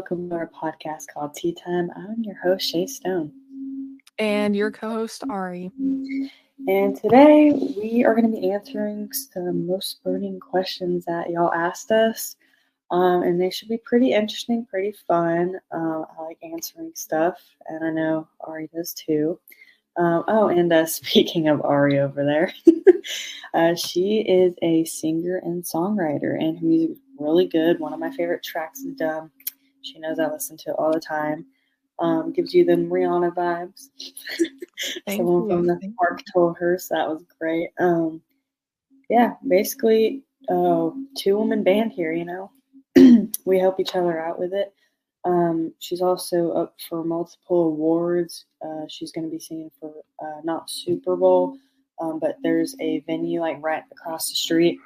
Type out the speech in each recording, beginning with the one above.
welcome to our podcast called Tea Time. I'm your host, Shaye Stone. And your co host, Ari. And today we are going to be answering some most burning questions that y'all asked us. Um, and they should be pretty interesting, pretty fun. Um, I like answering stuff, and I know Ari does too. Um, oh, and uh, speaking of Ari over there, uh, she is a singer and songwriter, and her music is really good. One of my favorite tracks is "Dumb." She knows I listen to it all the time. Um, gives you them Rihanna vibes. Someone from the park told her, so that was great. Um, yeah, basically, uh, two woman band here. You know, we help each other out with it. Um, she's also up for multiple awards. Uh, she's going to be singing for uh, not Super Bowl, um, but there's a venue like right across the street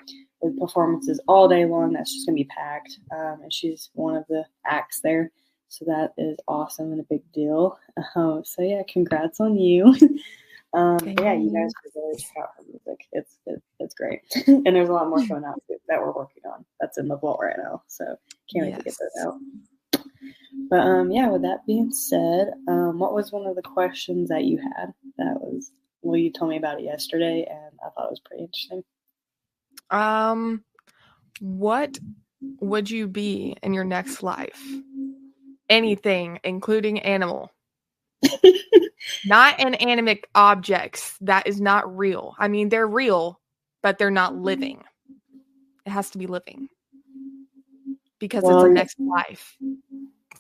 with performances all day long. That's just going to be packed, um, and she's one of the acts there. So that is awesome and a big deal. Uh, so yeah, congrats on you. Um, yeah, you guys should really check out her music. It's it, it's great, and there's a lot more coming out that we're working on. That's in the vault right now, so can't wait yes. to get those out. But um, yeah, with that being said, um, what was one of the questions that you had? That was well, you told me about it yesterday, and I thought it was pretty interesting. Um, what would you be in your next life? Anything, including animal. not inanimate objects. That is not real. I mean, they're real, but they're not living. It has to be living because well, it's a next life.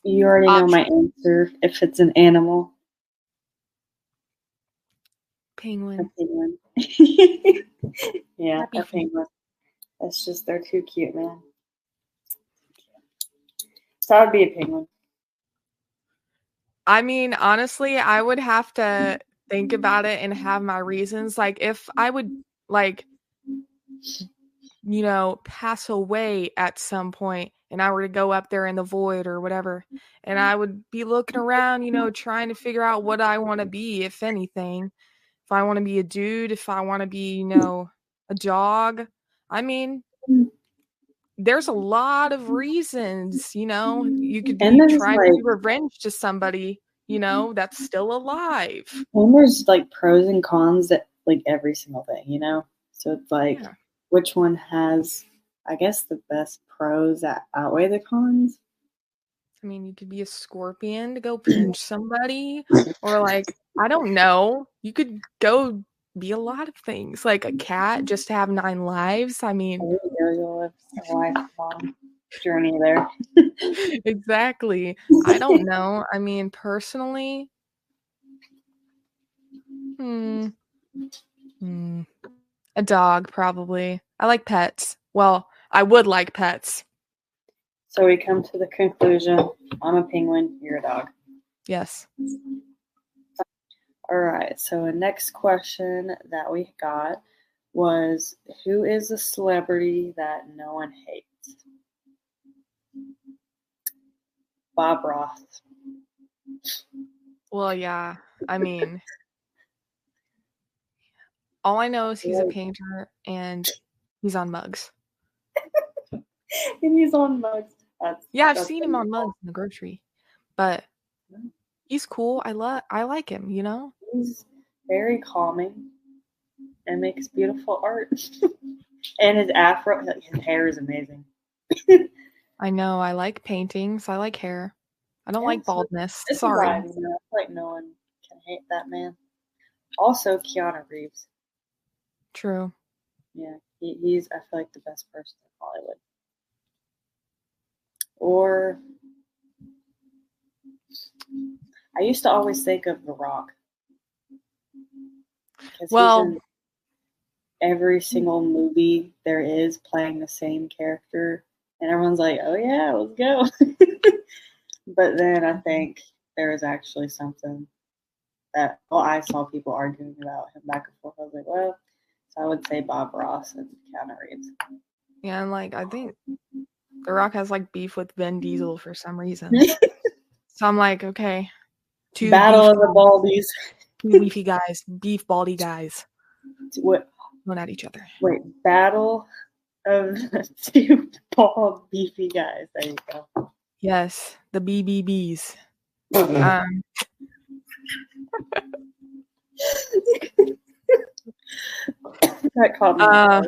You already know my answer. If it's an animal, penguin. Penguin. yeah, a penguin. It's just they're too cute, man. So I'd be a penguin. I mean, honestly, I would have to think about it and have my reasons. Like, if I would like, you know, pass away at some point, and I were to go up there in the void or whatever, and I would be looking around, you know, trying to figure out what I want to be, if anything. If I want to be a dude, if I want to be, you mm. know, a dog. I mean, mm. there's a mm. lot of reasons, you know. You could be trying like, to do revenge to somebody, you mm-hmm. know, that's still alive. And there's like pros and cons that like every single thing, you know. So it's like yeah. which one has I guess the best pros that outweigh the cons. I mean, you could be a scorpion to go pinch somebody, or like, I don't know, you could go be a lot of things, like a cat just to have nine lives. I mean, you'll a lifelong journey there. exactly. I don't know. I mean, personally, hmm, hmm, a dog probably. I like pets. Well, I would like pets. So we come to the conclusion I'm a penguin, you're a dog. Yes. All right. So the next question that we got was Who is a celebrity that no one hates? Bob Ross. Well, yeah. I mean, all I know is he's a painter and he's on mugs. and he's on mugs. That's, yeah, I've seen him on mugs in the grocery, but he's cool. I love. I like him. You know, he's very calming and makes beautiful art. and his afro, his hair is amazing. I know. I like paintings. I like hair. I don't like baldness. Sorry. Right, you know, like no one can hate that man. Also, Keanu Reeves. True. Yeah, he, he's. I feel like the best person in Hollywood or I used to always think of The Rock. Well, every single movie there is playing the same character, and everyone's like, "Oh yeah, let's go." but then I think there is actually something that well, I saw people arguing about him back and forth. I was like, well, so I would say Bob Ross and Keanu Reeves. Yeah, and like I think the Rock has like beef with Vin Diesel for some reason. so I'm like, okay. Two Battle of the Baldies. Two beefy guys, beef baldy guys. What? Going at each other. Wait, battle of two bald beefy guys. There you go. Yes, the BBBs. Um, that caught me. Uh,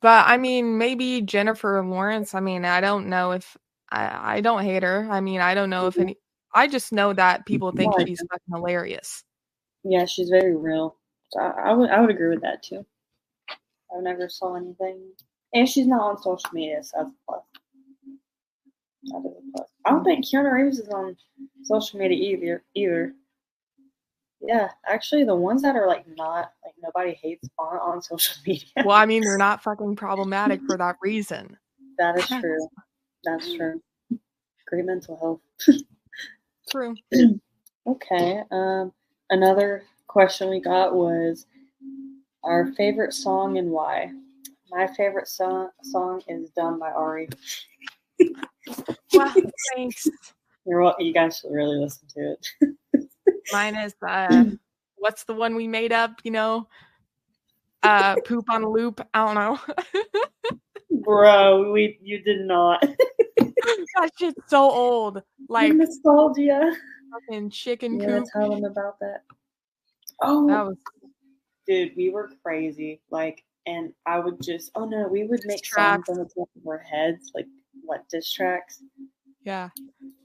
but I mean, maybe Jennifer Lawrence. I mean, I don't know if I, I don't hate her. I mean, I don't know if any. I just know that people think Right. she's fucking hilarious. Yeah, she's very real. So I, I would I would agree with that too. I've never saw anything, and she's not on social media, so that's a plus. That is a plus. I don't think Keanu Reeves is on social media either. Either. Yeah, actually, the ones that are like not like nobody hates aren't on social media. Well, I mean, they're not fucking problematic for that reason. that is true. That's true. Great mental health. True. Okay. Um, another question we got was our favorite song and why. My favorite song song is "Done" by Ari. Wow, thanks. You're you guys should really listen to it. Mine is uh, what's the one we made up? You know, uh, poop on a loop. I don't know. Bro, we you did not. that shit's so old. Like nostalgia. Fucking chicken You wanna coop. tell them about that? Oh, That was dude, we were crazy. Like, and I would just, oh no, we would make Tracks. songs on the top of our heads, like what diss tracks. yeah.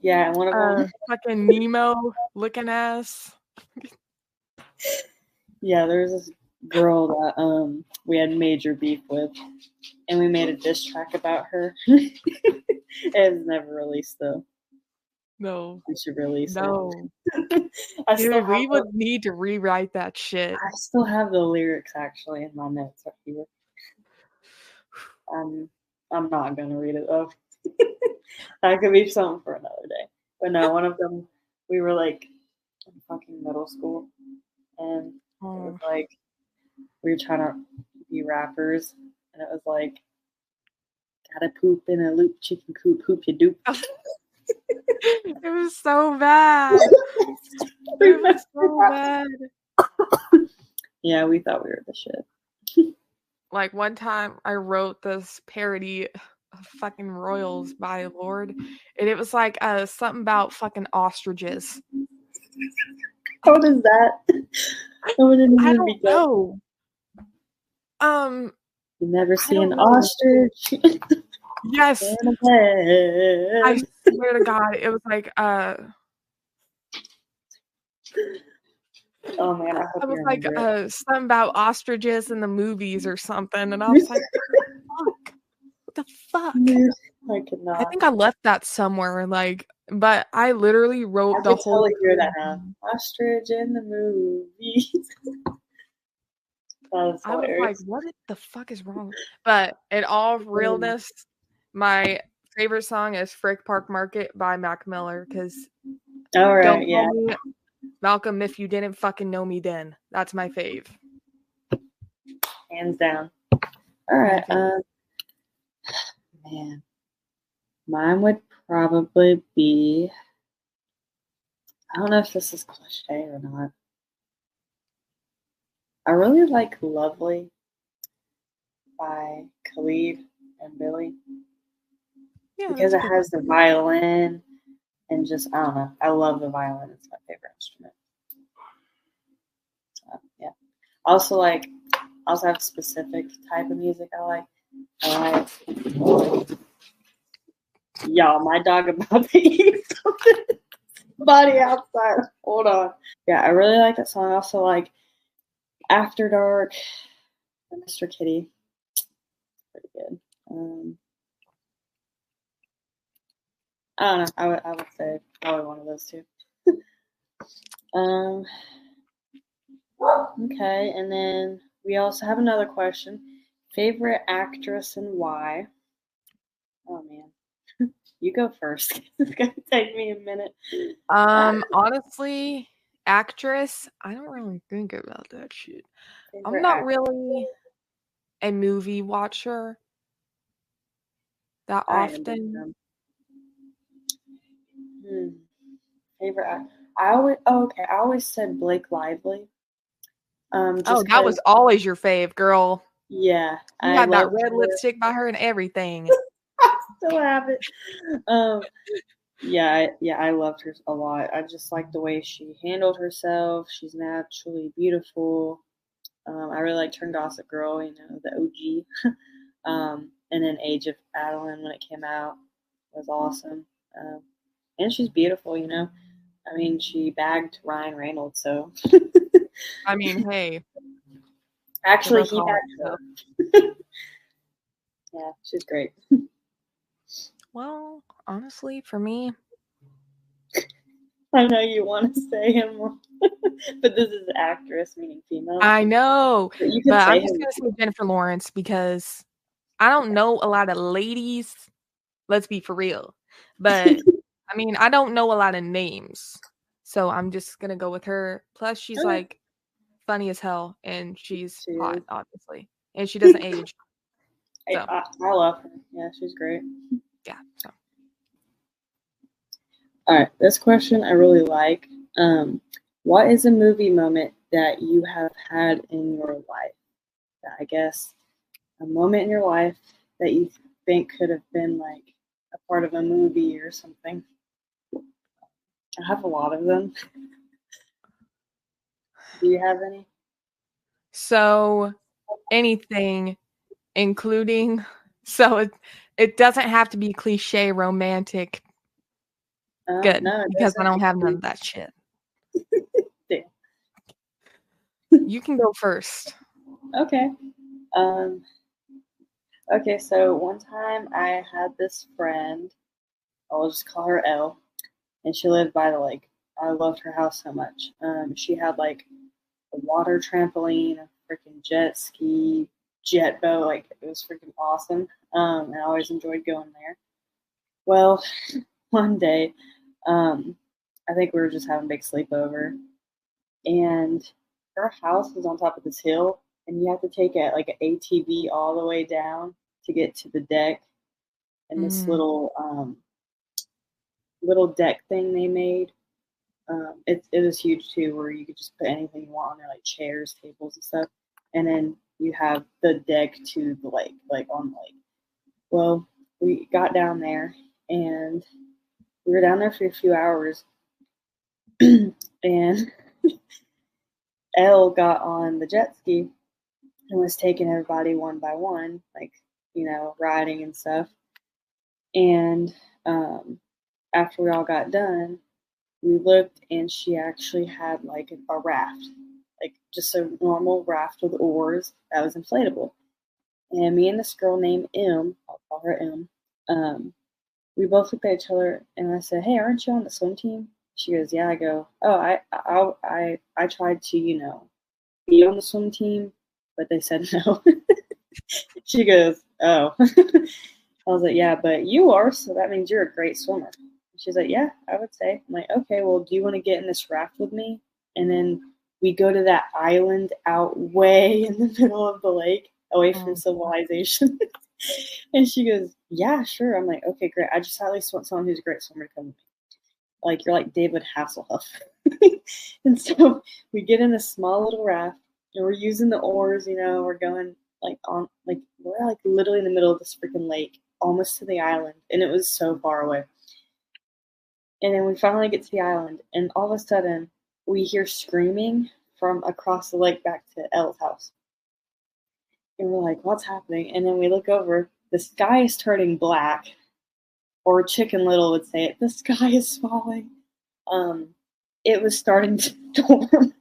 Yeah, and one of them, Uh, fucking Nemo looking ass. yeah, there was this girl that um we had major beef with, and we made a diss track about her. it was never released though. No. We should release No. it. I Dude, have we the- would need to rewrite that shit. I still have the lyrics actually in my notes right here. Um, I'm not gonna read it though. that could be something for another day. But no, one of them we were like in fucking middle school, and it was Oh. like we were trying to be rappers, and it was like gotta poop in a loop, chicken coop, hoop you doop. it was so bad. It was so bad. yeah, we thought we were the shit. Like one time I wrote this parody of fucking Royals by Lorde, and it was like uh something about fucking ostriches. How does that? I don't know. Um You never see an know. ostrich yes, in a bed. I swear to God, it was like uh oh man, I I was like uh something about ostriches in the movies or something, and I was like, fuck. What the fuck? I could not. I think I left that somewhere, like, but I literally wrote I the whole. totally hear that now. Ostrich in the movies. I was like, what the fuck is wrong? But in all realness, my favorite song is Frick Park Market by Mac Miller because All don't yeah. me Malcolm if you didn't fucking know me then. That's my fave. hands down. All right, um, man, mine would probably be. I don't know if this is cliche or not. I really like "Lovely" by Khalid and Billie Yeah, because it has the violin and just I don't know. I love the violin. It's my favorite instrument. So, yeah. Also like I also have a specific type of music I like. I like Y'all, my dog about to eat something. Body outside. Hold on. Yeah, I really like that song. Also like After Dark Mr. Kitty. Pretty good. Um I don't know. I would I would say probably one of those two. um okay, and then we also have another question. Favorite actress and why? Oh man. you go first. it's gonna take me a minute. Um, honestly, actress, I don't really think about that shit. I'm not act- really a movie watcher that I often. Hmm. Favorite act- I always oh, okay. I always said Blake Lively. Um, just Oh, that was always your fave, girl. yeah. You I had that red her. lipstick by her and everything. I still have it. Um, yeah, I, yeah, I loved her a lot. I just like the way she handled herself. She's naturally beautiful. Um, I really liked her in Gossip Girl, you know, the OG. um, and then Age of Adaline when it came out was awesome. Um, and she's beautiful, you know. I mean, she bagged Ryan Reynolds, so. I mean, hey. Actually, he bagged her. yeah, she's great. Well, honestly, for me, I know you want to say him, but this is actress, meaning female. I know, but, but I'm just gonna say Jennifer Lawrence because I don't know a lot of ladies. Let's be for real, but I mean, I don't know a lot of names, so I'm just gonna go with her. Plus, she's okay. like funny as hell, and she's she hot, obviously, and she doesn't age. So. I, I love her. Yeah, she's great yeah. So. All right, this question I really like. Um, what is a movie moment that you have had in your life? That I guess a moment in your life that you think could have been like a part of a movie or something. I have a lot of them. Do you have any? So, anything, including so it it doesn't have to be cliche romantic. Uh, good no, because I don't have none of that shit. you can go first. Okay. Um. Okay, so one time I had this friend. I'll just call her L, and she lived by the lake. I loved her house so much. Um, she had like a water trampoline, a freaking jet ski, jet boat. Like it was freaking awesome. Um, and I always enjoyed going there. Well, one day, um, I think we were just having a big sleepover, and her house was on top of this hill, and you have to take a like an ATV all the way down to get to the deck, and this mm. little um, little deck thing they made. Um, it, it was huge too, where you could just put anything you want on there, like chairs, tables, and stuff. And then you have the deck to the lake, like on the lake. Well, we got down there and we were down there for a few hours and Elle got on the jet ski and was taking everybody one by one, like, you know, riding and stuff. And um, after we all got done, we looked and she actually had like a raft like just a normal raft with oars that was inflatable. And me and this girl named M, I'll call her M, um, we both looked at each other and I said, Hey, aren't you on the swim team? She goes, Yeah. I go, Oh, I, I, I, I tried to, you know, be on the swim team, but they said no. she goes, Oh. I was like, Yeah, but you are, so that means you're a great swimmer. She's like, Yeah, I would say. I'm like, Okay, well, do you want to get in this raft with me? And then we go to that island out way in the middle of the lake, away from oh. civilization. and she goes, Yeah, sure. I'm like, Okay, great. I just at least want someone who's a great swimmer to come with me. Like, you're like David Hasselhoff. and so we get in a small little raft and we're using the oars, you know, we're going like on, like, we're like literally in the middle of this freaking lake, almost to the island. And it was so far away. And then we finally get to the island, and all of a sudden, we hear screaming from across the lake back to Elle's house. And we're like, what's happening? And then we look over, the sky is turning black, or Chicken Little would say it, the sky is falling. Um, it was starting to storm,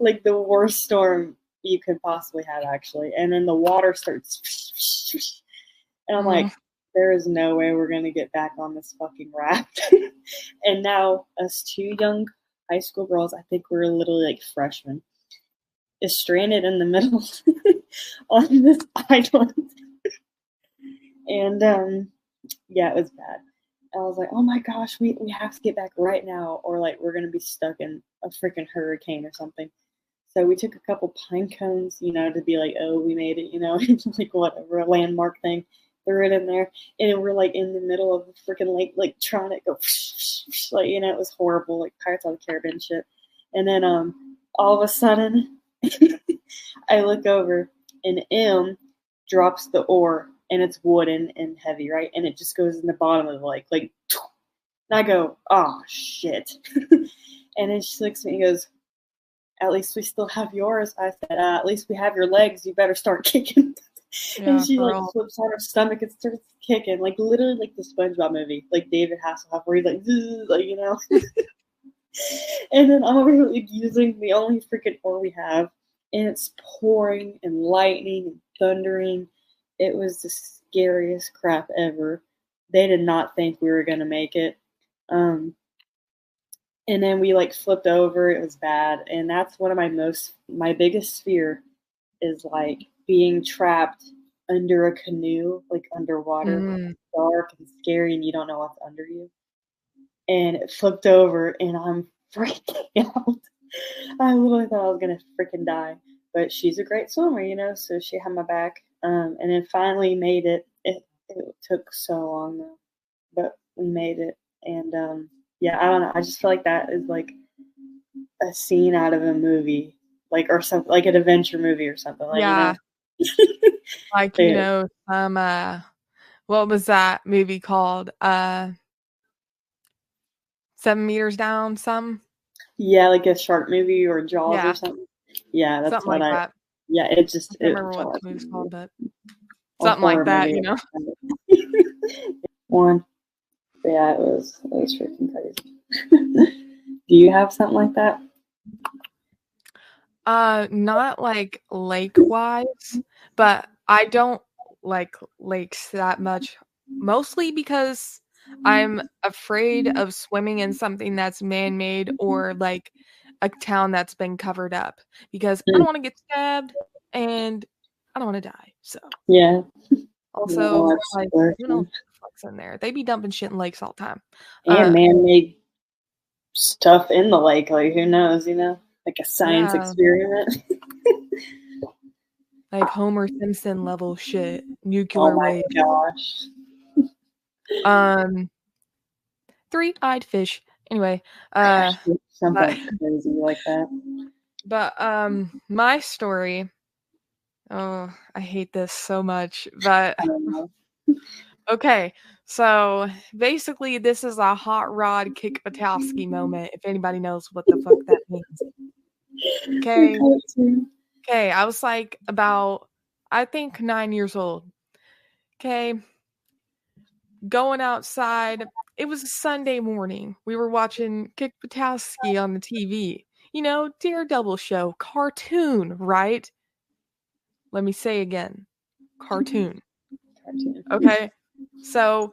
like the worst storm you could possibly have, actually. And then the water starts, and I'm like, mm-hmm. There is no way we're gonna get back on this fucking raft. and now us two young high school girls, I think we are literally like freshmen, is stranded in the middle on this island. and um, yeah, it was bad. I was like, oh my gosh, we, we have to get back right now, or like we're gonna be stuck in a freaking hurricane or something. So we took a couple pine cones, you know, to be like, oh, we made it, you know, like whatever, a landmark thing threw it in there, and we're like in the middle of freaking lake, like trying to go, like you know, it was horrible, like Pirates of the Caribbean shit. And then um, all of a sudden, I look over, and M drops the oar, and it's wooden and heavy, right? And it just goes in the bottom of the lake, like, And I go, oh shit. and then she looks at me and goes, at least we still have yours. I said, uh, at least we have your legs. You better start kicking. Yeah, and she like real. flips on her stomach and starts kicking, like literally like the SpongeBob movie, like David Hasselhoff, where he's like, like you know. and then I'm over here like, using the only freaking oar we have, and it's pouring and lightning and thundering. It was the scariest crap ever. They did not think we were gonna make it. Um, and then we like flipped over. It was bad, and that's one of my most my biggest fear is like being trapped under a canoe, like underwater, Mm. dark and scary, and you don't know what's under you. And it flipped over, and I'm freaking out. I literally thought I was gonna freaking die. But she's a great swimmer, you know, so she had my back. Um, and then finally made it. It it took so long though, but we made it. And um, yeah, I don't know. I just feel like that is like a scene out of a movie, like or something, like an adventure movie or something. Like, yeah. You know? Like, you know, um uh what was that movie called? Uh Seven Meters Down, some yeah, like a shark movie or Jaws Yeah. or something. Yeah, that's something what like I. that. Yeah, it just. I it, remember what the movie's called, but something like that, you know. One. Yeah, it was it was freaking crazy. Do you have something like that? Uh, not like lake wise, but I don't like lakes that much. Mostly because I'm afraid of swimming in something that's man made or like a town that's been covered up because I Mm. don't want to get stabbed and I don't want to die. So Yeah. also that's like fair, who knows too. what the fuck's in there? They be dumping shit in lakes all the time. And Uh, man-made stuff in the lake. Like who knows? You know, like a science Yeah. experiment. Like Homer Simpson level shit. oh Nuclear my wave. gosh. Um, three-eyed fish. Anyway, uh, something crazy like that. but um, my story. Oh, I hate this so much. But I don't know. okay, so basically, this is a hot rod kick Buttowski moment. If anybody knows what the fuck that means. Okay. Okay, I was like about, I think nine years old. Okay, going outside. It was a Sunday morning. We were watching Kick Buttowski on the TV. You know, Daredevil show, cartoon, right? Let me say again, cartoon. Cartoon. Okay, so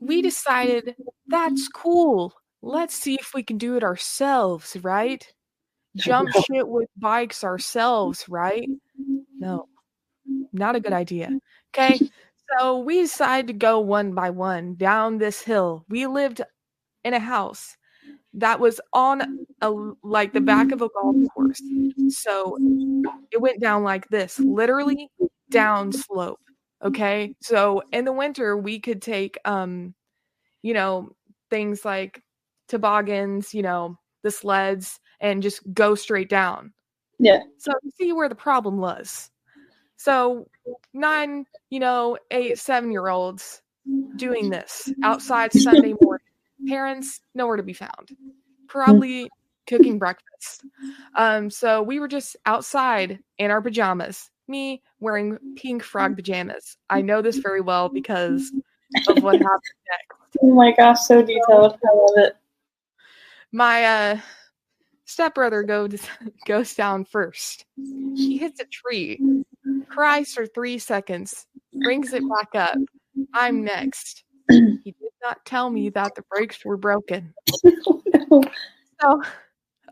we decided that's cool. Let's see if we can do it ourselves, right? Jump shit with bikes ourselves, right? No, not a good idea. Okay, so we decided to go one by one down this hill. We lived in a house that was on a like the back of a golf course. So it went down like this, literally down slope. Okay? So in the winter we could take um you know things like toboggans, you know, the sleds and just go straight down. Yeah. So you see where the problem was. So nine, you know, eight, seven year olds doing this outside Sunday morning. Parents nowhere to be found. Probably cooking breakfast. Um, so we were just outside in our pajamas. Me wearing pink frog pajamas. I know this very well because of what happened next. Oh my gosh, so detailed. I love it. My uh stepbrother goes goes down first. He hits a tree, cries for three seconds, brings it back up. I'm next. He did not tell me that the brakes were broken. no. So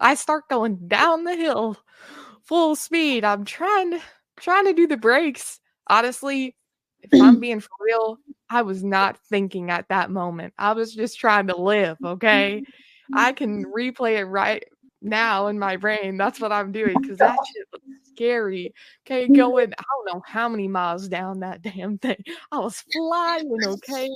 I start going down the hill full speed. I'm trying to trying to do the brakes. Honestly, if I'm being for real, I was not thinking at that moment. I was just trying to live, okay? I can replay it right now in my brain. That's what I'm doing because that shit was scary. Okay, mm-hmm. going, I don't know how many miles down that damn thing. I was flying, okay?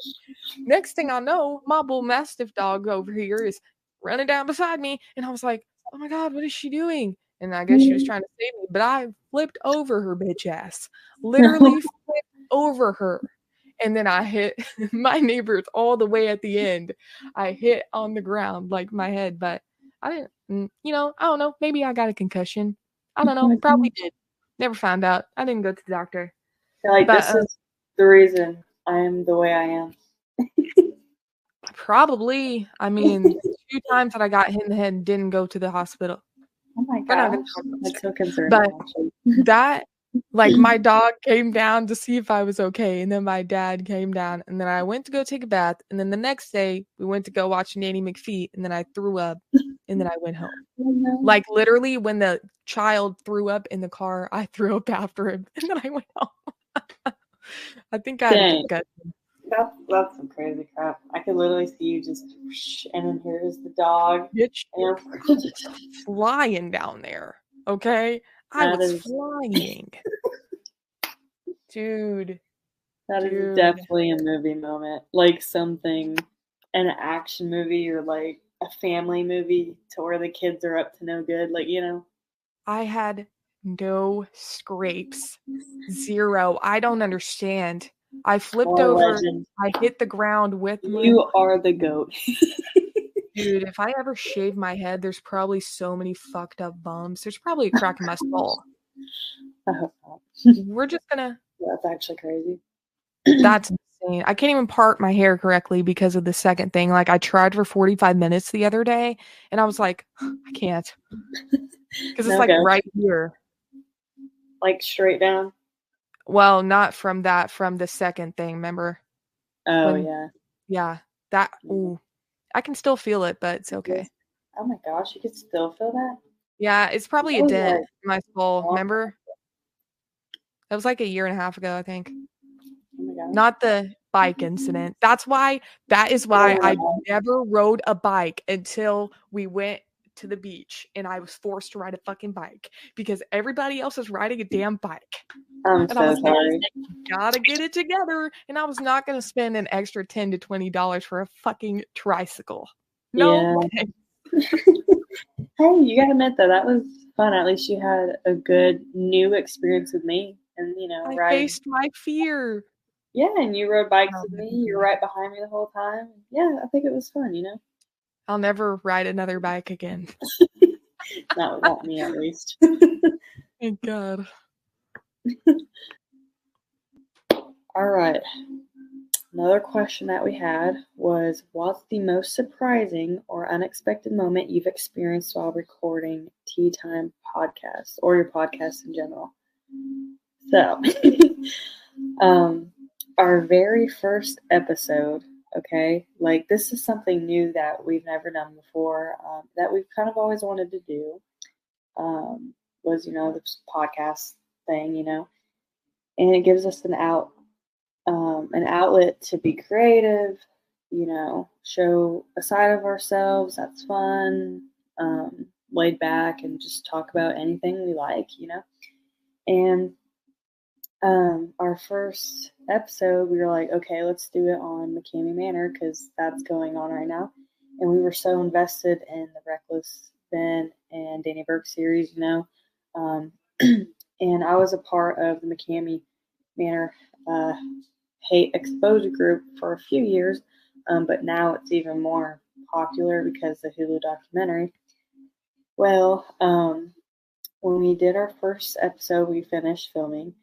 Next thing I know, my bull mastiff dog over here is running down beside me. And I was like, oh my God, what is she doing? And I guess she was mm-hmm. trying to save me, but I flipped over her bitch ass. Literally flipped over her. and then I hit my neighbors all the way at the end. I hit on the ground like my head, but I didn't. Mm, You know, I don't know. Maybe I got a concussion. I don't know. Probably did. Never found out. I didn't go to the doctor. Like But, this uh, is the reason I am the way I am. Probably. I mean, two times that I got hit in the head and didn't go to the hospital. Oh my We're not gosh, gonna talk about that's so concerning. But- actually. that like mm-hmm. my dog came down to see if I was okay, and then my dad came down, and then I went to go take a bath, and then the next day we went to go watch Nanny McPhee, and then I threw up, and then I went home. Oh, no. Like literally, when the child threw up in the car, I threw up after him, and then I went home. I think I had a Dang. concussion. That's that's some crazy crap. I could literally see you just, and then here's the dog. Bitch, flying down there. Okay, I That was is- flying, dude. that is Dude. definitely a movie moment, like something, an action movie or like a family movie to where the kids are up to no good. Like you know, I had no scrapes. Zero. I don't understand. I flipped a over. legend. I hit the ground with You are the goat. dude. If I ever shave my head, there's probably so many fucked up bumps. There's probably a crack in my skull. I hope not. We're just gonna. That's actually crazy. That's insane. I can't even part my hair correctly because of the second thing. Like I tried for 45 minutes the other day, and I was like, I can't because it's No like right here. Like straight down. Well, not from that. From the second thing. Remember? Oh When- yeah. Yeah, that. Ooh, I can still feel it, but it's okay. Oh my gosh, you can still feel that. Yeah, it's probably a Oh, dent yeah. in my. Oh. Remember? That was like a year and a half ago, I think. Mm. Oh my gosh. Not the bike mm-hmm. incident. That's why. That is why oh I Oh. never rode a bike until we went to the beach, and I was forced to ride a fucking bike because everybody else is riding a damn bike. I'm And I so was like, sorry. Gotta get it together, and I was not gonna spend an extra ten to twenty dollars for a fucking tricycle. No Yeah. Hey, you gotta admit though, that was fun. At least you had a good new experience with me, and you know, I riding. faced my fear. Yeah, and you rode bikes Oh, with me. You were right behind me the whole time. Yeah, I think it was fun. You know, I'll never ride another bike again. not without me at least. Thank God. All right. Another question that we had was What's the most surprising or unexpected moment you've experienced while recording Tea Time podcast or your podcast in general? So, um, our very first episode, okay, like this is something new that we've never done before, um, that we've kind of always wanted to do, um, was, you know, this podcast thing, you know, and it gives us an out um, an outlet to be creative, you know, show a side of ourselves that's fun, um, laid back, and just talk about anything we like, you know. And um, our first episode, we were like, okay, let's do it on McKamey Manor because that's going on right now. And we were so invested in the Reckless Ben and Danny Burke series, you know. Um, and I was a part of the McKamey Manor uh, hate exposure group for a few years, um, but now it's even more popular because the Hulu documentary. Well, um, when we did our first episode, we finished filming.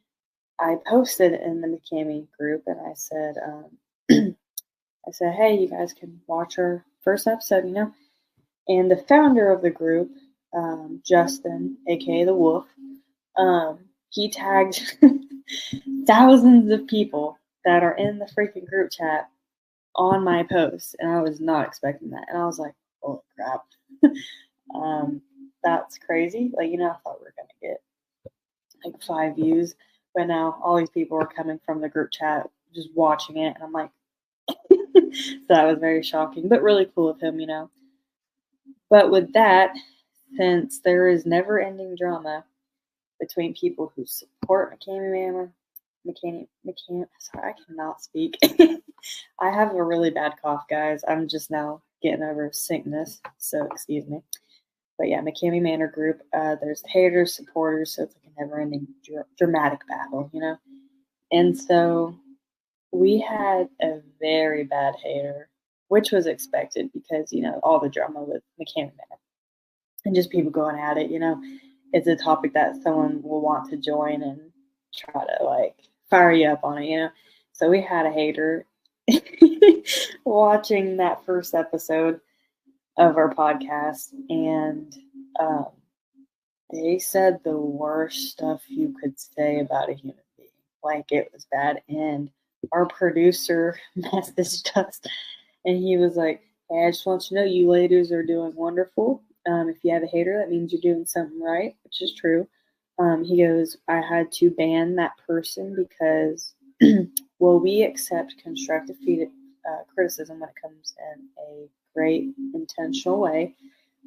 I posted in the McKamey group and I said, um, I said, hey, you guys can watch our first episode, you know. And the founder of the group, um, Justin, aka the Wolf, um, he tagged thousands of people that are in the freaking group chat on my post, and I was not expecting that. And I was like, "Oh crap, um, that's crazy!" Like, you know, I thought we were gonna get like five views, but now all these people are coming from the group chat, just watching it, and I'm like, so that was very shocking, but really cool of him, you know. But with that, since there is never-ending drama between people who support McKamey Manor mechanic mechanic sorry i cannot speak. I have a really bad cough guys. I'm just now getting over sickness so excuse me. But yeah mckamey manor group uh, there's haters supporters so it's like a never ending dr- dramatic battle you know and so we had a very bad hater, which was expected because you know all the drama with Manor and just people going at it. You know, it's a topic that someone will want to join and try to like fire you up on it. You know, so we had a hater watching that first episode of our podcast, and um, they said the worst stuff you could say about a human being. Like it was bad. And our producer messaged us and he was like, Hey, I just want you to know you ladies are doing wonderful. Um, if you have a hater, that means you're doing something right, which is true. Um, he goes, I had to ban that person because, well, we accept constructive feed, uh, criticism when it comes in a great intentional way.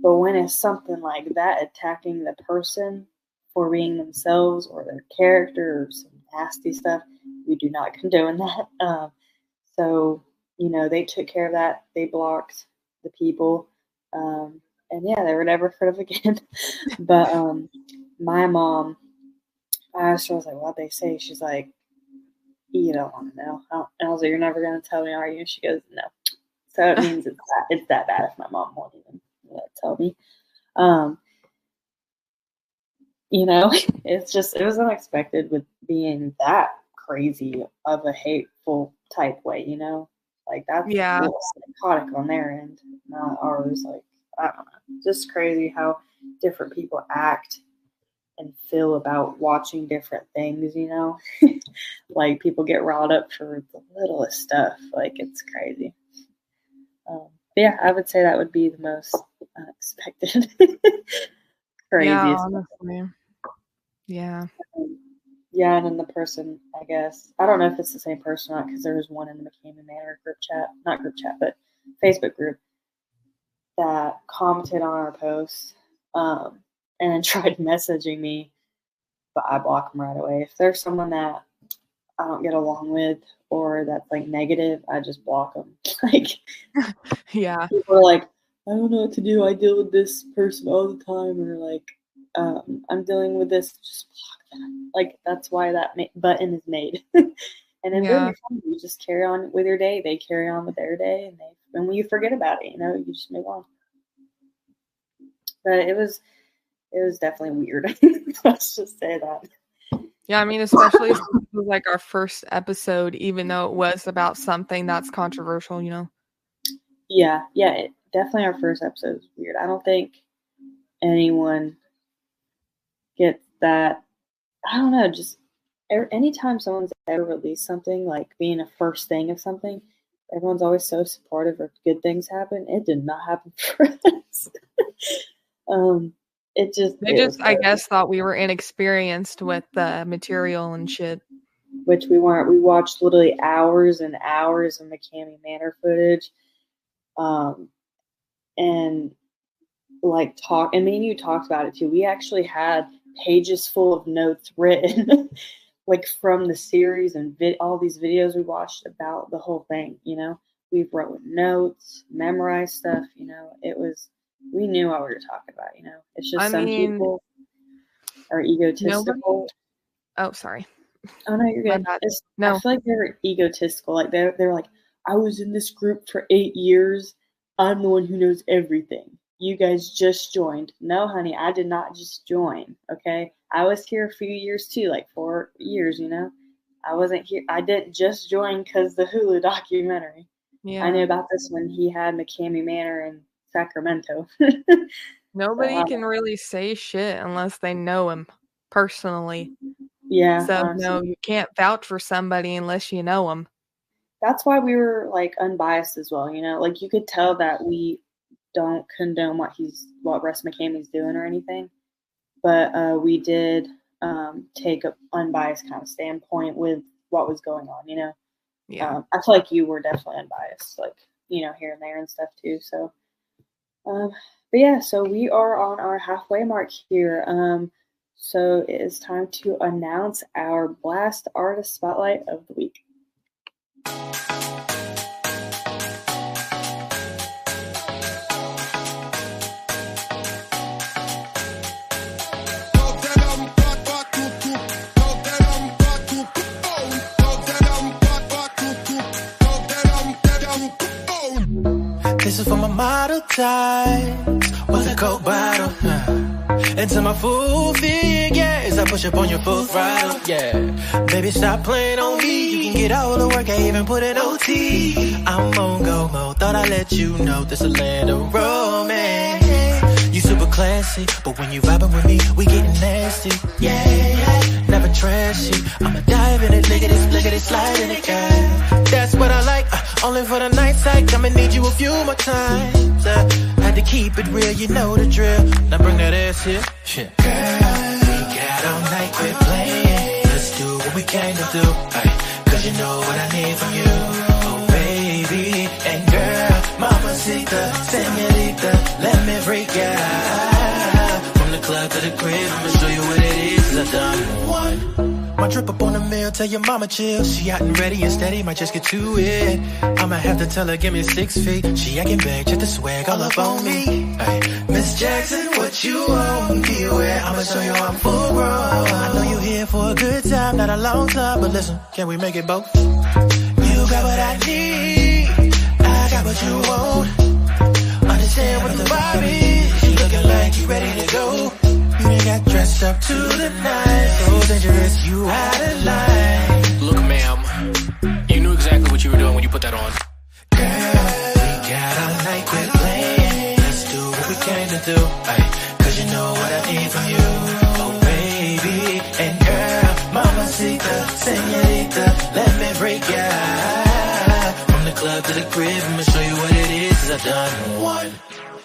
But when it's something like that attacking the person for being themselves or their character or some nasty stuff, we do not condone that. Um, so, you know, they took care of that. They blocked the people. Um, and yeah, they were never heard of again. but um, my mom, I asked her, I was like, what'd they say? She's like, you don't want to know. And I was like, you're never going to tell me, are you? And she goes, no. So it means it's that, it's that bad if my mom won't even tell me. Um, you know, it's just it was unexpected with being that crazy of a hateful type way, you know? Like that's yeah psychotic on their end, not ours. Like, I don't know. Just crazy how different people act and feel about watching different things, you know? like people get riled up for the littlest stuff. Like it's crazy. Um, yeah, I would say that would be the most unexpected. Crazy. Yeah, honestly. Yeah. yeah, and then the person, I guess, I don't know if it's the same person or not because there was one in the McKamey Manor group chat, not group chat, but Facebook group that commented on our post um, and tried messaging me, but I block them right away. If there's someone that I don't get along with or that's like negative, I just block them. like, yeah, people are like, I don't know what to do. I deal with this person all the time, or like, um, I'm dealing with this. Just block them. Like that's why that ma- button is made. and then yeah. you just carry on with your day. They carry on with their day, and they and when you forget about it, you know, you just move on. But it was, it was definitely weird. Let's just say that. Yeah, I mean, especially like our first episode, even though it was about something that's controversial, you know. Yeah, yeah, it, definitely our first episode was weird. I don't think anyone gets that. I don't know, just anytime someone's ever released something, like being a first thing of something, everyone's always so supportive of good things happen. It did not happen for us. um, it just they just I guess thought we were inexperienced with the material and shit. Which we weren't. We watched literally hours and hours of McKamey Manor footage. Um, and like talk and me and you talked about it too. We actually had pages full of notes written like from the series and vid- all these videos we watched about the whole thing, you know. We wrote notes, memorized stuff, you know. It was we knew what we were talking about, you know. It's just I some mean, people are egotistical. Nobody? Oh, sorry. Oh no, you're good. no, I feel like they're egotistical. Like they're they're like, I was in this group for eight years. I'm the one who knows everything. You guys just joined. No, honey, I did not just join. Okay, I was here a few years too, like four years. You know, I wasn't here. I didn't just join because the Hulu documentary. Yeah, I knew about this when he had McKamey Manor in Sacramento. Nobody so, can really say shit unless they know him personally. Yeah. So honestly. no, you can't vouch for somebody unless you know them. That's why we were like unbiased as well. You know, like you could tell that we don't condone what he's what Russ McKamey's doing or anything, but uh, we did um, take an unbiased kind of standpoint with what was going on. You know. Yeah. Um, I feel like you were definitely unbiased, like you know, here and there and stuff too. So. Um, but yeah, so we are on our halfway mark here. Um, so it is time to announce our Blast Artist Spotlight of the Week. Model ties was a coke bottle. Into my full figures, I push up on your full throttle. Yeah, baby, stop playing on me. You can get all the work, I even put in OT. I'm on go mode, thought I'd let you know this a land of romance. You super classy, but when you vibing with me, we getting nasty. Yeah, yeah, never trashy. I'ma dive in it, at this, at this, slide in it, yeah. That's what I like, only for the night side. I'ma need you a few more times. Uh, had to keep it real, you know the drill. Now bring that ass here. Shit. Girl, we got all night, quit playing. Let's do what we came to do. Cause you know what I need from you. Oh, baby. And girl, mamacita, senorita, let me freak out. From the club to the crib, I'ma show you what it is. I done one. My drip up on the mill, tell your mama chill. She out and ready and steady, might just get to it. I'ma have to tell her, give me six feet. She acting big, check the swag all up on me. Miss Jackson, what you want? Beware, I'ma show you I'm full grown. I know you here for a good time, not a long time, but listen, can we make it both? You got what I need, I got what you want. Understand what the vibe is. You looking like you ready to go. Got dressed up to the night. So dangerous, you out of line. Look, ma'am, you knew exactly what you were doing when you put that on. Girl, we got all night, quit playing. Let's do what we came to do. Ay, Cause you know what I need from you. Oh, baby. And girl, mamacita, senorita, let me break ya. From the club to the crib, I'ma show you what it is. Cause I've done one.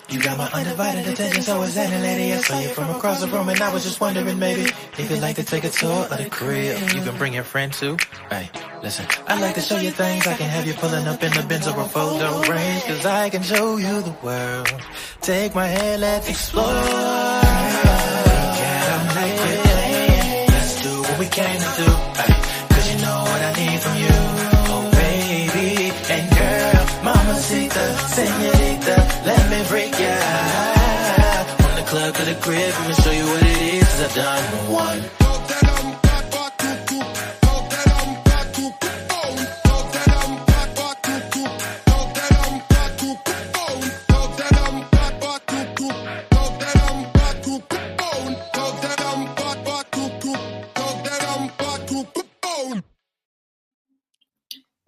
You got my undivided attention, so is any lady. I saw you from across the room, and I was just wondering, maybe, if you'd like to take a tour of the crib. You can bring your friend too. Hey, listen, I like to show you things. I can have you pulling up in the Benz or a photo range, cause I can show you the world. Take my hand, let's explore. Night, quit playing. Let's do what we came to do. Ay, Cause you know what I need from you. Oh, baby. And girl, mamacita, senorita, let me ya. From the club to the crib, I'ma show you what it is. Cause I've done one.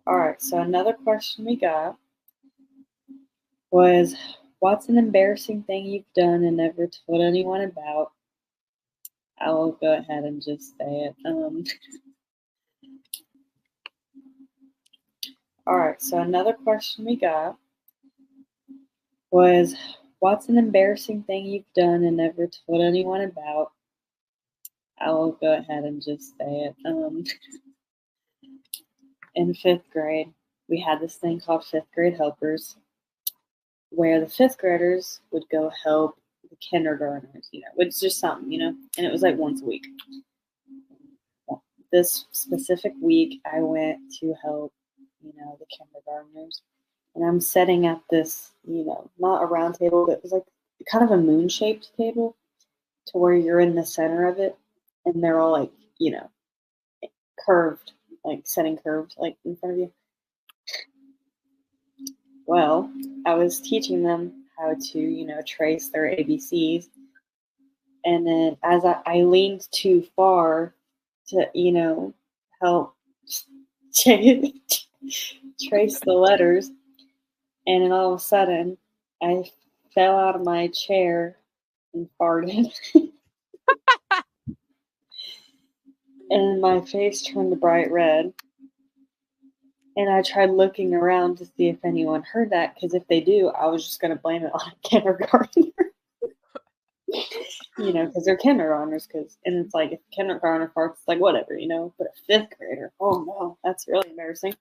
All right, so another question we got was what's an embarrassing thing you've done and never told anyone about? I will go ahead and just say it. Um, all right, so another question we got was what's an embarrassing thing you've done and never told anyone about? I will go ahead and just say it. Um, in fifth grade, we had this thing called fifth grade helpers, where the fifth graders would go help the kindergartners. You know, it's just something, you know, and it was like once a week. This specific week, I went to help, you know, the kindergartners, and I'm setting up this, you know, not a round table, but it was like kind of a moon shaped table to where you're in the center of it, and they're all like, you know, curved like setting curved like in front of you. Well, I was teaching them how to, you know, trace their ABCs. And then as I, I leaned too far to, you know, help trace the letters. And then all of a sudden, I fell out of my chair and farted. and my face turned bright red. And I tried looking around to see if anyone heard that, because if they do, I was just going to blame it on a kindergartner. you know, because they're kindergartners. Because and it's like if kindergartner farts, it's like whatever, you know. But a fifth grader, oh no, that's really embarrassing.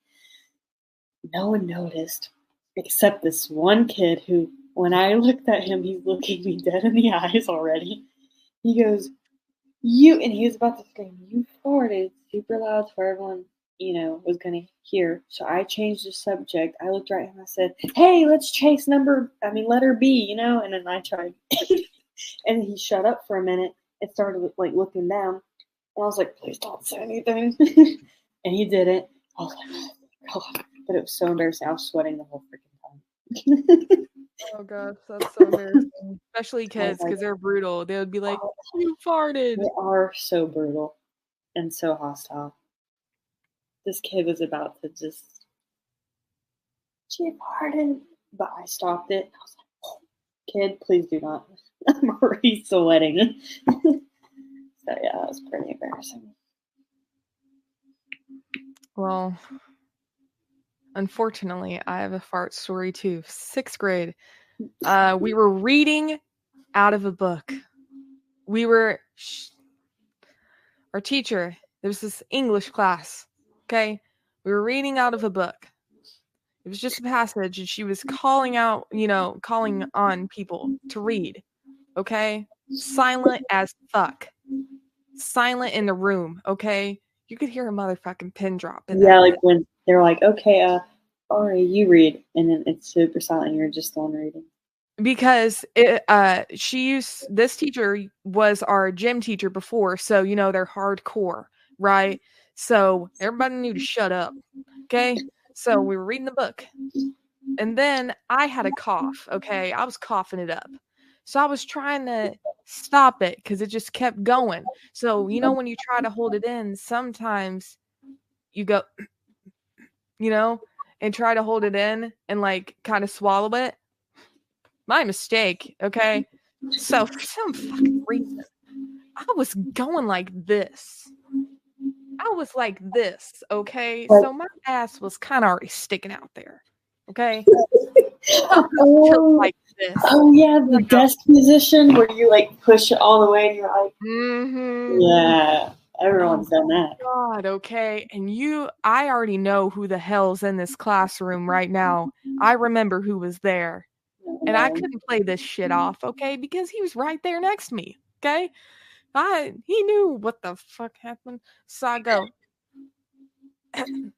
No one noticed, except this one kid who, when I looked at him, he's looking me dead in the eyes already. He goes, you and he was about to scream you farted super loud for everyone you know was going to hear so i changed the subject i looked right at him i said hey let's chase number i mean letter b you know and then i tried and he shut up for a minute and started like looking down and i was like please don't say anything and he didn't i was like oh, God. but it was so embarrassing i was sweating the whole freaking time Oh gosh, that's so embarrassing. Especially oh, kids, like- because they're brutal. They would be like, Oh, "You farted." They are so brutal and so hostile. This kid was about to just she pardon. but I stopped it. I was like, "Oh, "Kid, please do not." I'm already sweating. so yeah, that was pretty embarrassing. Well, unfortunately, I have a fart story too. Sixth grade. Uh, we were reading out of a book. We were, sh- our teacher, there was this English class. Okay. We were reading out of a book. It was just a passage, and she was calling out, you know, calling on people to read. Okay. Silent as fuck. Silent in the room. Okay. You could hear a motherfucking pin drop. Yeah, that like when they're like, "Okay, uh, Ari, you read," and then it's super silent. You're just on reading. because it, uh she used this teacher was our gym teacher before so you know they're hardcore right so everybody knew to mm-hmm. shut up okay? So mm-hmm. we were reading the book and then i had a cough okay? I was coughing it up. So i was trying to stop it because it just kept going. So you know when you try to hold it in sometimes you go you know and try to hold it in and like kind of swallow it? My mistake, okay? So for some fucking reason, I was going like this. I was like this, okay? So my ass was kind of already sticking out there, okay? Oh, like this. oh yeah, the desk position where you like push it all the way and you're like, Mm-hmm. yeah, everyone's done that. God, okay. And you, I already know who the hell's in this classroom right now. I remember who was there. and I couldn't play this shit off, okay, because he was right there next to me, okay. I he knew what the fuck happened, so I go, and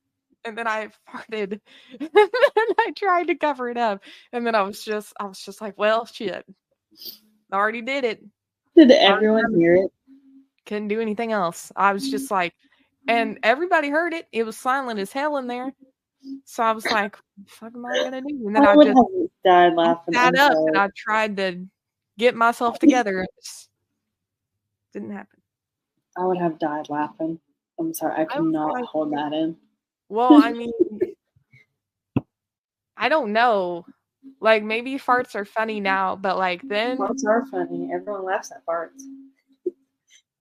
then I farted, and then I tried to cover it up, and then I was just, I was just like, well, shit, I already did it, Did everyone hear it? couldn't do anything else. I was just like, and everybody heard it. It was silent as hell in there, so I was like, what fuck am I gonna do? And then I I just died laughing. sat up and I tried to get myself together. Just didn't happen. I would have died laughing. I'm sorry, I I could was not like- hold that in. Well, I mean, I don't know. Like maybe farts are funny now, but like then, Farts are funny. Everyone laughs at farts.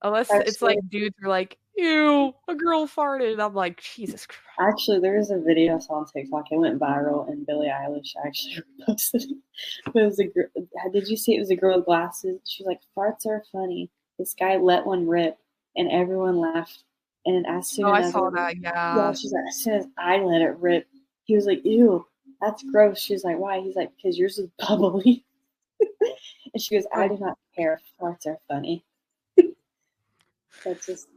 unless it's like dudes are like, "Ew, a girl farted," I'm like, Jesus Christ. Actually, there was a video I saw on TikTok. It went viral, and Billie Eilish actually posted it. But it was a girl. Did you see? It was a girl with glasses. She was like, "Farts are funny." This guy let one rip, and everyone laughed. And as soon Oh, I saw everyone- that. Yeah, Yeah. she's like, as soon as I let it rip, he was like, "Ew, that's gross." She's like, "Why?" He's like, "Because yours is bubbly." and she goes, "I do not care. if Farts are funny." That's just.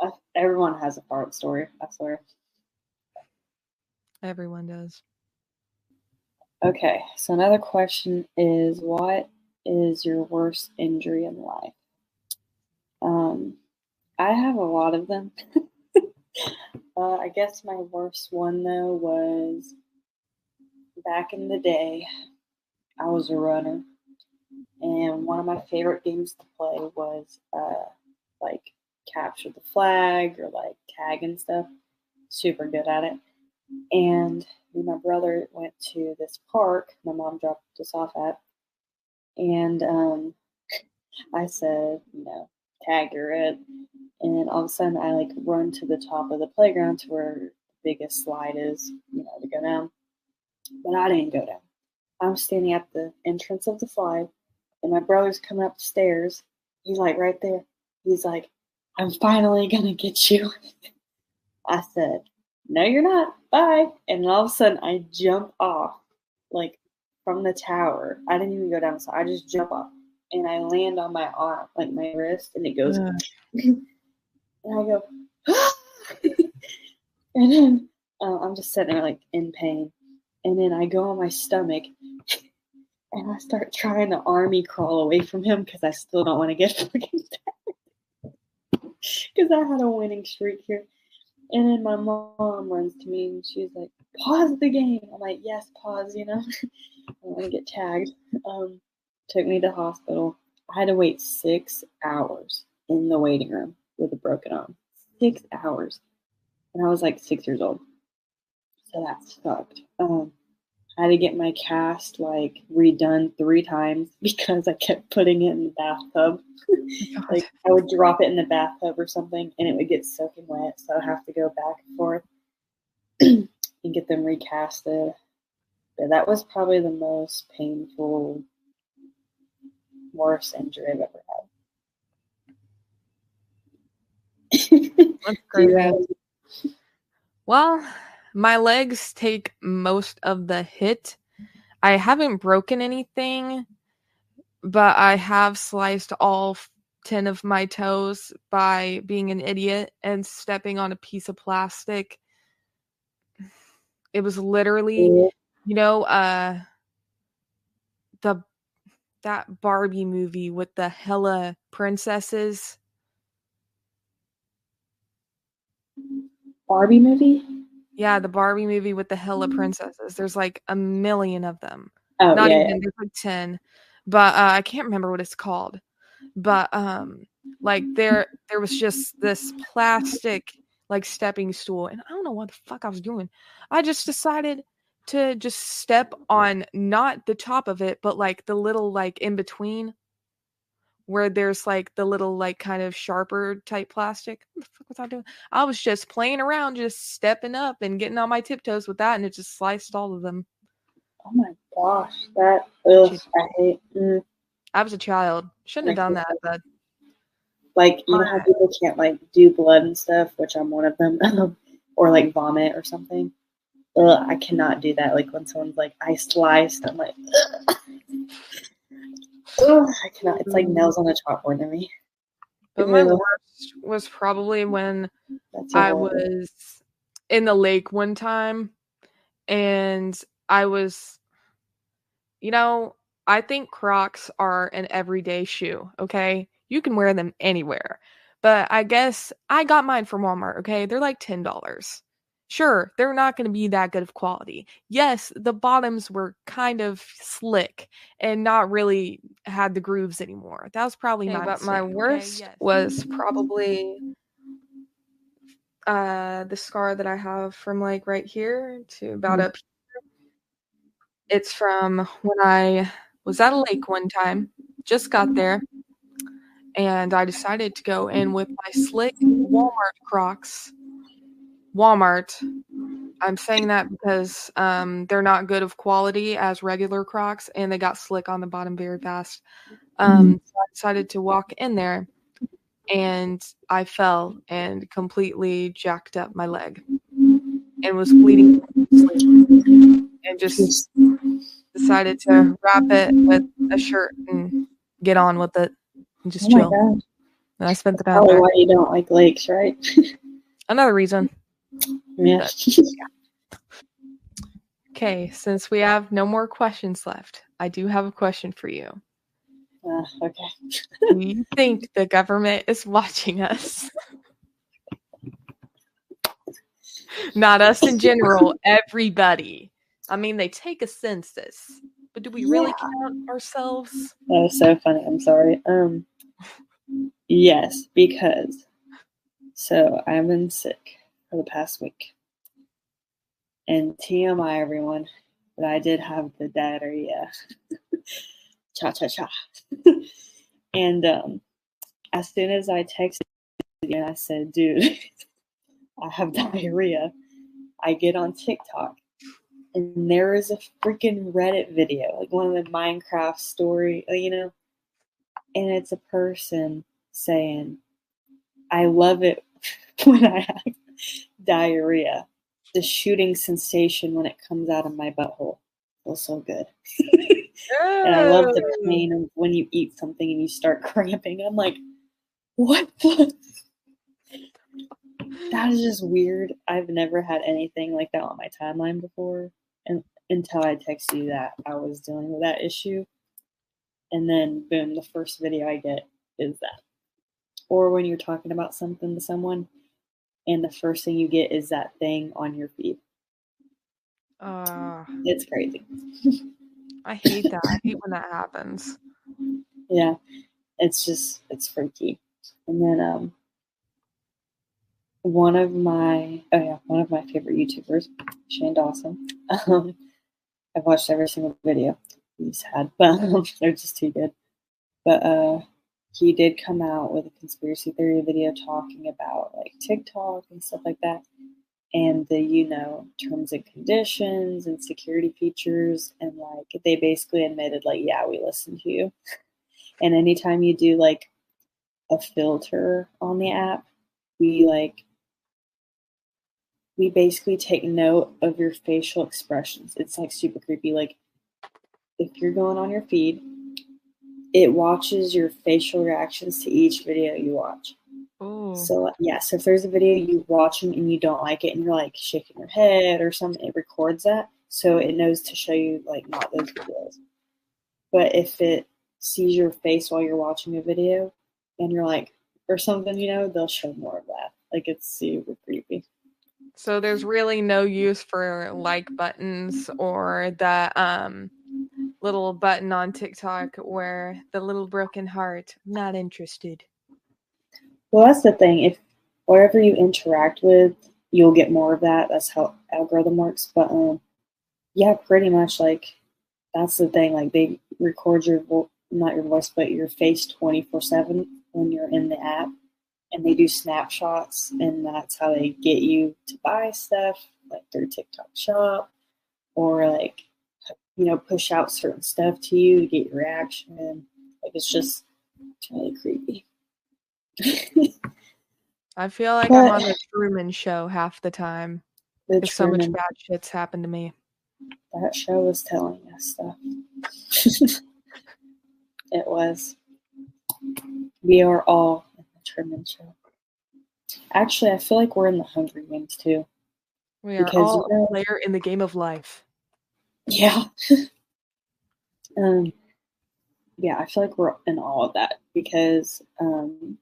I, everyone has a fart story. I swear. Everyone does. Okay, so another question is what is your worst injury in life? Um, I have a lot of them. uh, I guess my worst one though was back in the day. I was a runner, and one of my favorite games to play was uh, like capture the flag or like tag and stuff. Super good at it. And me and my brother went to this park my mom dropped us off at. And um, I said, you know, tag you're it. And then all of a sudden I like run to the top of the playground to where the biggest slide is, you know, to go down. But I didn't go down. I'm standing at the entrance of the slide and my brother's coming up the stairs. He's like right there. He's like, I'm finally gonna get you. I said, No, you're not. Bye. And all of a sudden, I jump off, like from the tower. I didn't even go down, so I just jump off and I land on my arm, like my wrist, and it goes. Ugh. and I go, and then uh, I'm just sitting there like in pain. And then I go on my stomach and I start trying to army crawl away from him because I still don't want to get fucking tagged. because I had a winning streak here. And then my mom runs to me and she's like, pause the game. I'm like, yes, pause, you know. I don't want to get tagged. Um, took me to the hospital. I had to wait six hours in the waiting room with a broken arm. Six hours. And I was like six years old. So that sucked. Um, I had to get my cast like redone three times because I kept putting it in the bathtub. like I would drop it in the bathtub or something and it would get soaking wet. So I'd have to go back and forth and get them recasted. But that was probably the most painful, worst injury I've ever had. That's crazy. Well, my legs take most of the hit. I haven't broken anything, but I have sliced all 10 of my toes by being an idiot and stepping on a piece of plastic. It was literally, you know, uh the that Barbie movie with the hella princesses. Barbie movie? Yeah, the Barbie movie with the hella princesses. There's like a million of them. Oh, Not yeah, even there's like 10. But uh, I can't remember what it's called. But um like there there was just this plastic like stepping stool and I don't know what the fuck I was doing. I just decided to just step on not the top of it but like the little like in between where there's like the little like kind of sharper type plastic. What the fuck was I doing? I was just playing around, just stepping up and getting on my tiptoes with that, and it just sliced all of them. Oh my gosh, that ugh, I hate. Mm, I was a child. Shouldn't have done that, but like you know how people can't like do blood and stuff, which I'm one of them, or like vomit or something. Ugh, I cannot do that. Like when someone's like I sliced, I'm like, ugh. Ugh, I cannot. It's like nails on a chalkboard to me. but my worst was probably when I was in the lake one time and I was, you know, I think Crocs are an everyday shoe, okay? You can wear them anywhere. But I guess I got mine from Walmart, okay? They're like $10. Sure, they're not going to be that good of quality. Yes, the bottoms were kind of slick and not really had the grooves anymore. That was probably Okay, my but my my okay, worst yes. was probably uh the scar that I have from like right here to about Mhm. up here. It's from when I was at a lake one time, just got there, and I decided to go in with my slick Walmart Crocs. Walmart. I'm saying that because um, they're not good of quality as regular Crocs, and they got slick on the bottom very fast. Um, so I decided to walk in there, and I fell and completely jacked up my leg, and was bleeding and just decided to wrap it with a shirt and get on with it and just Oh chill. And I spent the night there. why you don't like lakes, right? Another reason. Yeah. Okay, since we have no more questions left, I do have a question for you. Uh, okay. Do you think the government is watching us? Not us in general, everybody. I mean, they take a census, but do we really Yeah. count ourselves? That was so funny. I'm sorry. Um, yes, because so I've been sick for the past week, and TMI, everyone, but I did have the diarrhea. cha cha cha. and um, as soon as I texted and I said, "Dude, I have diarrhea," I get on TikTok and there is a freaking Reddit video, like one of the Minecraft story, uh, you know, and it's a person saying, "I love it when I have diarrhea. The shooting sensation when it comes out of my butthole feels so good, and I love the Oh. pain of when you eat something and you start cramping." I'm like, "What the?" That is just weird. I've never had anything like that on my timeline before, and until I text you that I was dealing with that issue, and then boom, the first video I get is that. Or when you're talking about something to someone, and the first thing you get is that thing on your feed. Uh, It's crazy. I hate that. I hate when that happens. Yeah, it's just it's freaky. And then um, one of my oh yeah, one of my favorite YouTubers, Shane Dawson. Um, I've watched every single video he's had, but um, they're just too good. But uh, he did come out with a conspiracy theory video talking about like TikTok and stuff like that, and the you know terms and conditions and security features, and like they basically admitted like yeah we listen to you, and anytime you do like a filter on the app, we like we basically take note of your facial expressions. It's like super creepy. Like if you're going on your feed, it watches your facial reactions to each video you watch. Oh, So yeah, so if there's a video you watching and you don't like it and you're like shaking your head or something, it records that. So it knows to show you like not those videos. But if it sees your face while you're watching a video and you're like or something, you know, they'll show more of that. Like it's super creepy. So there's really no use for like buttons or the um little button on TikTok where the little broken heart, not interested. Well, that's the thing. If whatever you interact with, you'll get more of that. That's how algorithm works. But um, yeah, pretty much like that's the thing. Like they record your vo- not your voice, but your face twenty four seven when you're in the app, and they do snapshots, and that's how they get you to buy stuff like through TikTok Shop or like you know push out certain stuff to you to get your reaction. Like it's just really creepy. I feel like I'm on the Truman Show half the time. The so much bad shit's happened to me. that show was telling us stuff. it was. We are all Actually, I feel like we're in the Hunger Games too. We are all a player in the game of life. Yeah. um. Yeah, I feel like we're in all of that because um,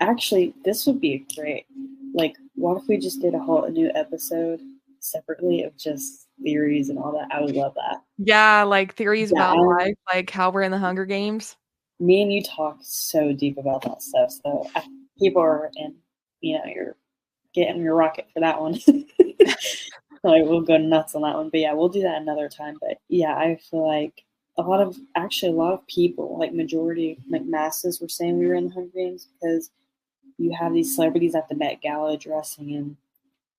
actually, this would be great. Like, what if we just did a whole a new episode separately of just theories and all that? I would love that. Yeah, like theories Yeah, about life, like how we're in the Hunger Games. Me and you talk so deep about that stuff. So people are in, you know, you're getting your rocket for that one. like we'll go nuts on that one. But yeah, we'll do that another time. But yeah, I feel like a lot of actually a lot of people, like majority, like masses, were saying we were in the Hunger Games because you have these celebrities at the Met Gala dressing in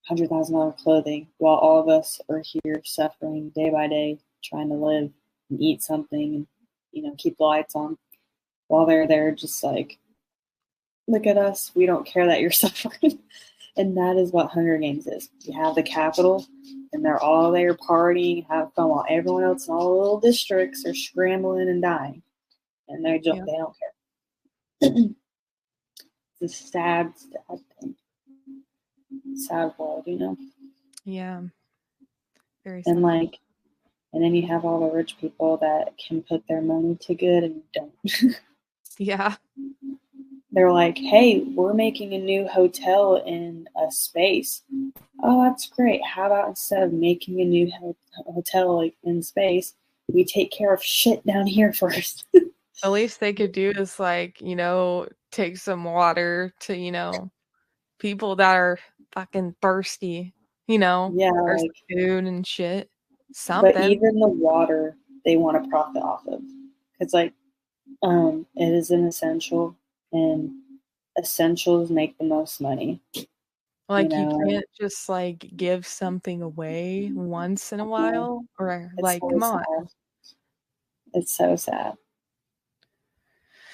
hundred thousand dollar clothing, while all of us are here suffering day by day, trying to live and eat something and you know keep the lights on while they're there just like look at us we don't care that you're suffering. And that is what hunger games is. You have the capital and they're all there partying have fun while everyone else in all the little districts are scrambling and dying. And they're just Yeah. they don't care. It's a sad sad thing. Sad world you know? Yeah. Very and like and then you have all the rich people that can put their money to good and don't yeah. they're like, hey, we're making a new hotel in a space. Oh, that's great. How about instead of making a new ho- hotel like in space, we take care of shit down here first? The least they could do is like, you know, take some water to, you know, people that are fucking thirsty, you know, yeah, or like, food and shit. but even the water they want to profit off of. It's like, um, it is an essential, and essentials make the most money. like you know, can't just like give something away once in a while or It's like so come on. sad. It's so sad.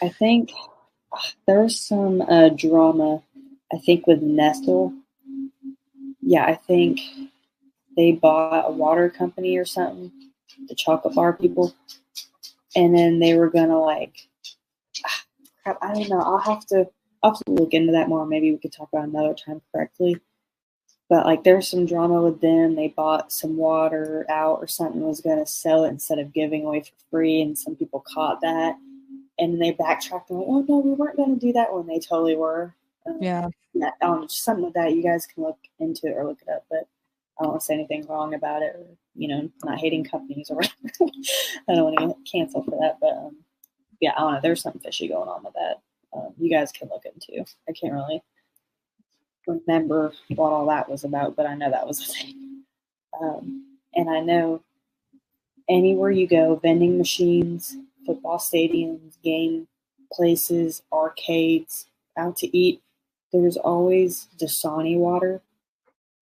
I think there was some uh, drama. I think with Nestle. Yeah, I think they bought a water company or something, the chocolate bar people, and then they were gonna like, ah, crap. I don't know. I'll have to. I'll have to look into that more. Maybe we could talk about it another time correctly. But like there's some drama with them. They bought some water out or something was gonna sell it instead of giving away for free, and some people caught that. And they backtracked and like, oh no, we weren't gonna do that when they totally were. Um, Yeah. um, just something like that. You guys can look into it or look it up, but I don't want to say anything wrong about it or you know, not hating companies or whatever. I don't want to get canceled for that, but um, yeah, I don't know. There's something fishy going on with that. Um, you guys can look into. I can't really remember what all that was about, but I know that was a thing. Um, and I know anywhere you go, vending machines, football stadiums, game places, arcades, out to eat, there's always Dasani water,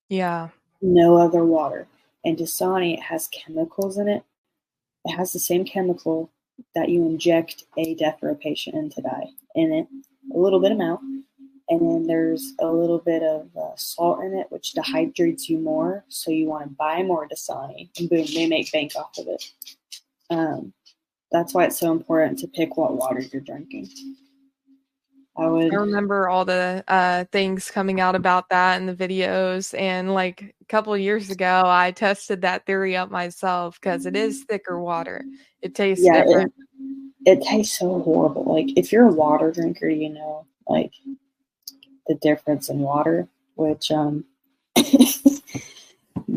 Yeah. no other water. And Dasani has chemicals in it. It has the same chemical that you inject a death row patient in to die in it, a little bit amount. And then there's a little bit of uh, salt in it, which dehydrates you more. So you want to buy more Dasani, and boom, they make bank off of it. Um, that's why it's so important to pick what water you're drinking. I would. I remember all the uh, things coming out about that in the videos. And like a couple years ago, I tested that theory out myself because it is thicker water. It tastes yeah, it, different. it tastes so horrible. Like if you're a water drinker, you know, like the difference in water, which um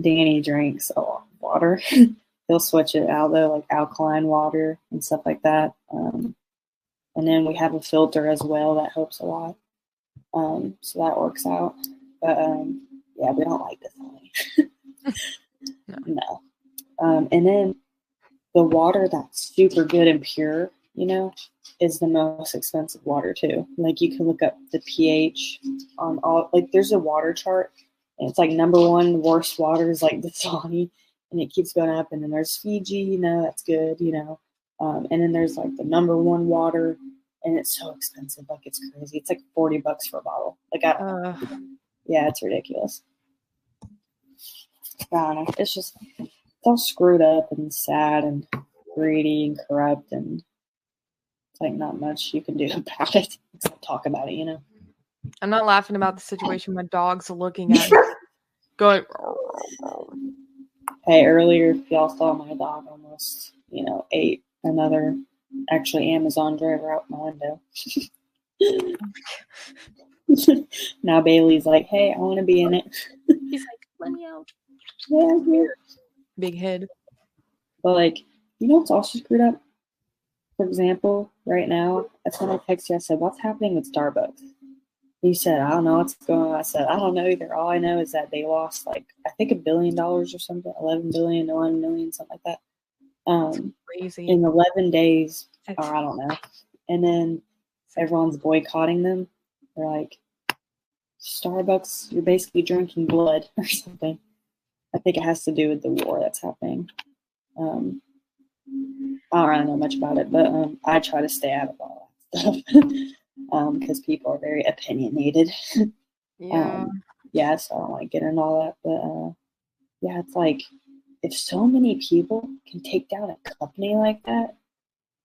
Danny drinks a lot of water. He'll switch it out though, like alkaline water and stuff like that. Um, and then we have a filter as well that helps a lot. Um, so that works out. But um, yeah, we don't like this. No. no. Um, and then the water that's super good and pure, you know, is the most expensive water too. Like you can look up the pH on all like there's a water chart and it's like number one worst water is like the Dasani and it keeps going up and then there's Fiji, you know, that's good, you know. Um, and then there's like the number one water and it's so expensive, like it's crazy. It's like forty bucks for a bottle. Like I. Uh, Yeah, it's ridiculous. I don't know. It's just it's all screwed up and sad and greedy and corrupt and it's like not much you can do about it except talk about it, you know. I'm not laughing about the situation. My dog's looking at me, going. Hey, earlier if y'all saw my dog almost, you know, ate another actually Amazon driver out my window. now Bailey's like, hey, I want to be in it. He's like, let me out. Yeah, here. Big head. But like, you know what's also screwed up? For example, right now, that's when I texted you. I said, "What's happening with Starbucks?" You said, "I don't know what's going on." I said, "I don't know either. All I know is that they lost like I think a billion dollars or something, eleven billion, eleven million, something like that, um, Crazy. in eleven days, That's- or I don't know." And then everyone's boycotting them. They're like, "Starbucks, you're basically drinking blood or something." I think it has to do with the war that's happening. Um, I don't really know much about it, but um, I try to stay out of all that stuff because people are very opinionated. yeah. Um, yeah, so I don't like getting all that, but uh, yeah, it's like if so many people can take down a company like that,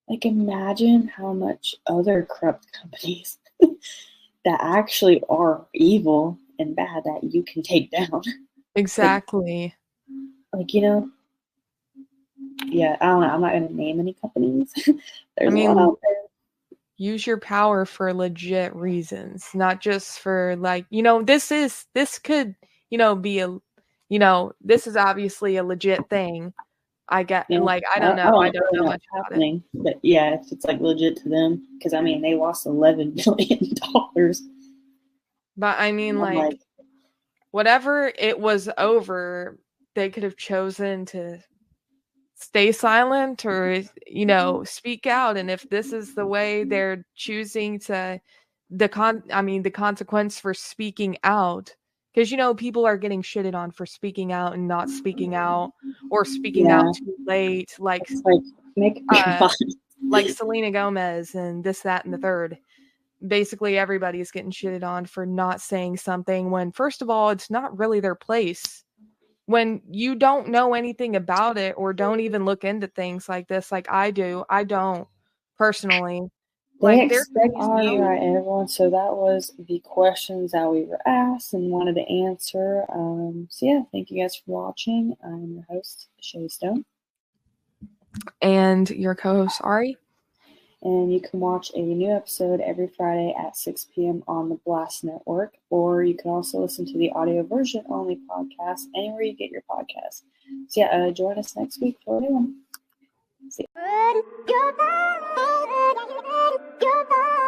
like imagine how much other corrupt companies that actually are evil and bad that you can take down. exactly. like you know yeah i don't know i'm not going to name any companies there's mean, a lot out there use your power for legit reasons not just for like you know this is this could you know be a you know this is obviously a legit thing. I get Yeah. like i don't know i don't know know much what's about it. happening but yeah if it's like legit to them because i mean they lost 11 billion dollars. But i mean I'm like whatever it was over they could have chosen to stay silent or mm-hmm. you know speak out. And if this is the way they're choosing to the con i mean the consequence for speaking out because you know people are getting shitted on for speaking out and not speaking out or speaking Yeah. out too late like it's like make Uh, like Selena Gomez and this, that, and the third. Basically, everybody is getting shitted on for not saying something when, first of all, it's not really their place. When you don't know anything about it or don't even look into things like this, like I do, I don't personally. They Like, expect all all right everyone so that was the questions that we were asked and wanted to answer um so yeah thank you guys for watching i'm your host Shaye Stone And your co host, Ari. And you can watch a new episode every Friday at 6 p.m. on the Blast Network, or you can also listen to the audio version only podcast anywhere you get your podcast. So, yeah, uh, join us next week for a new one. See ya. 拥抱。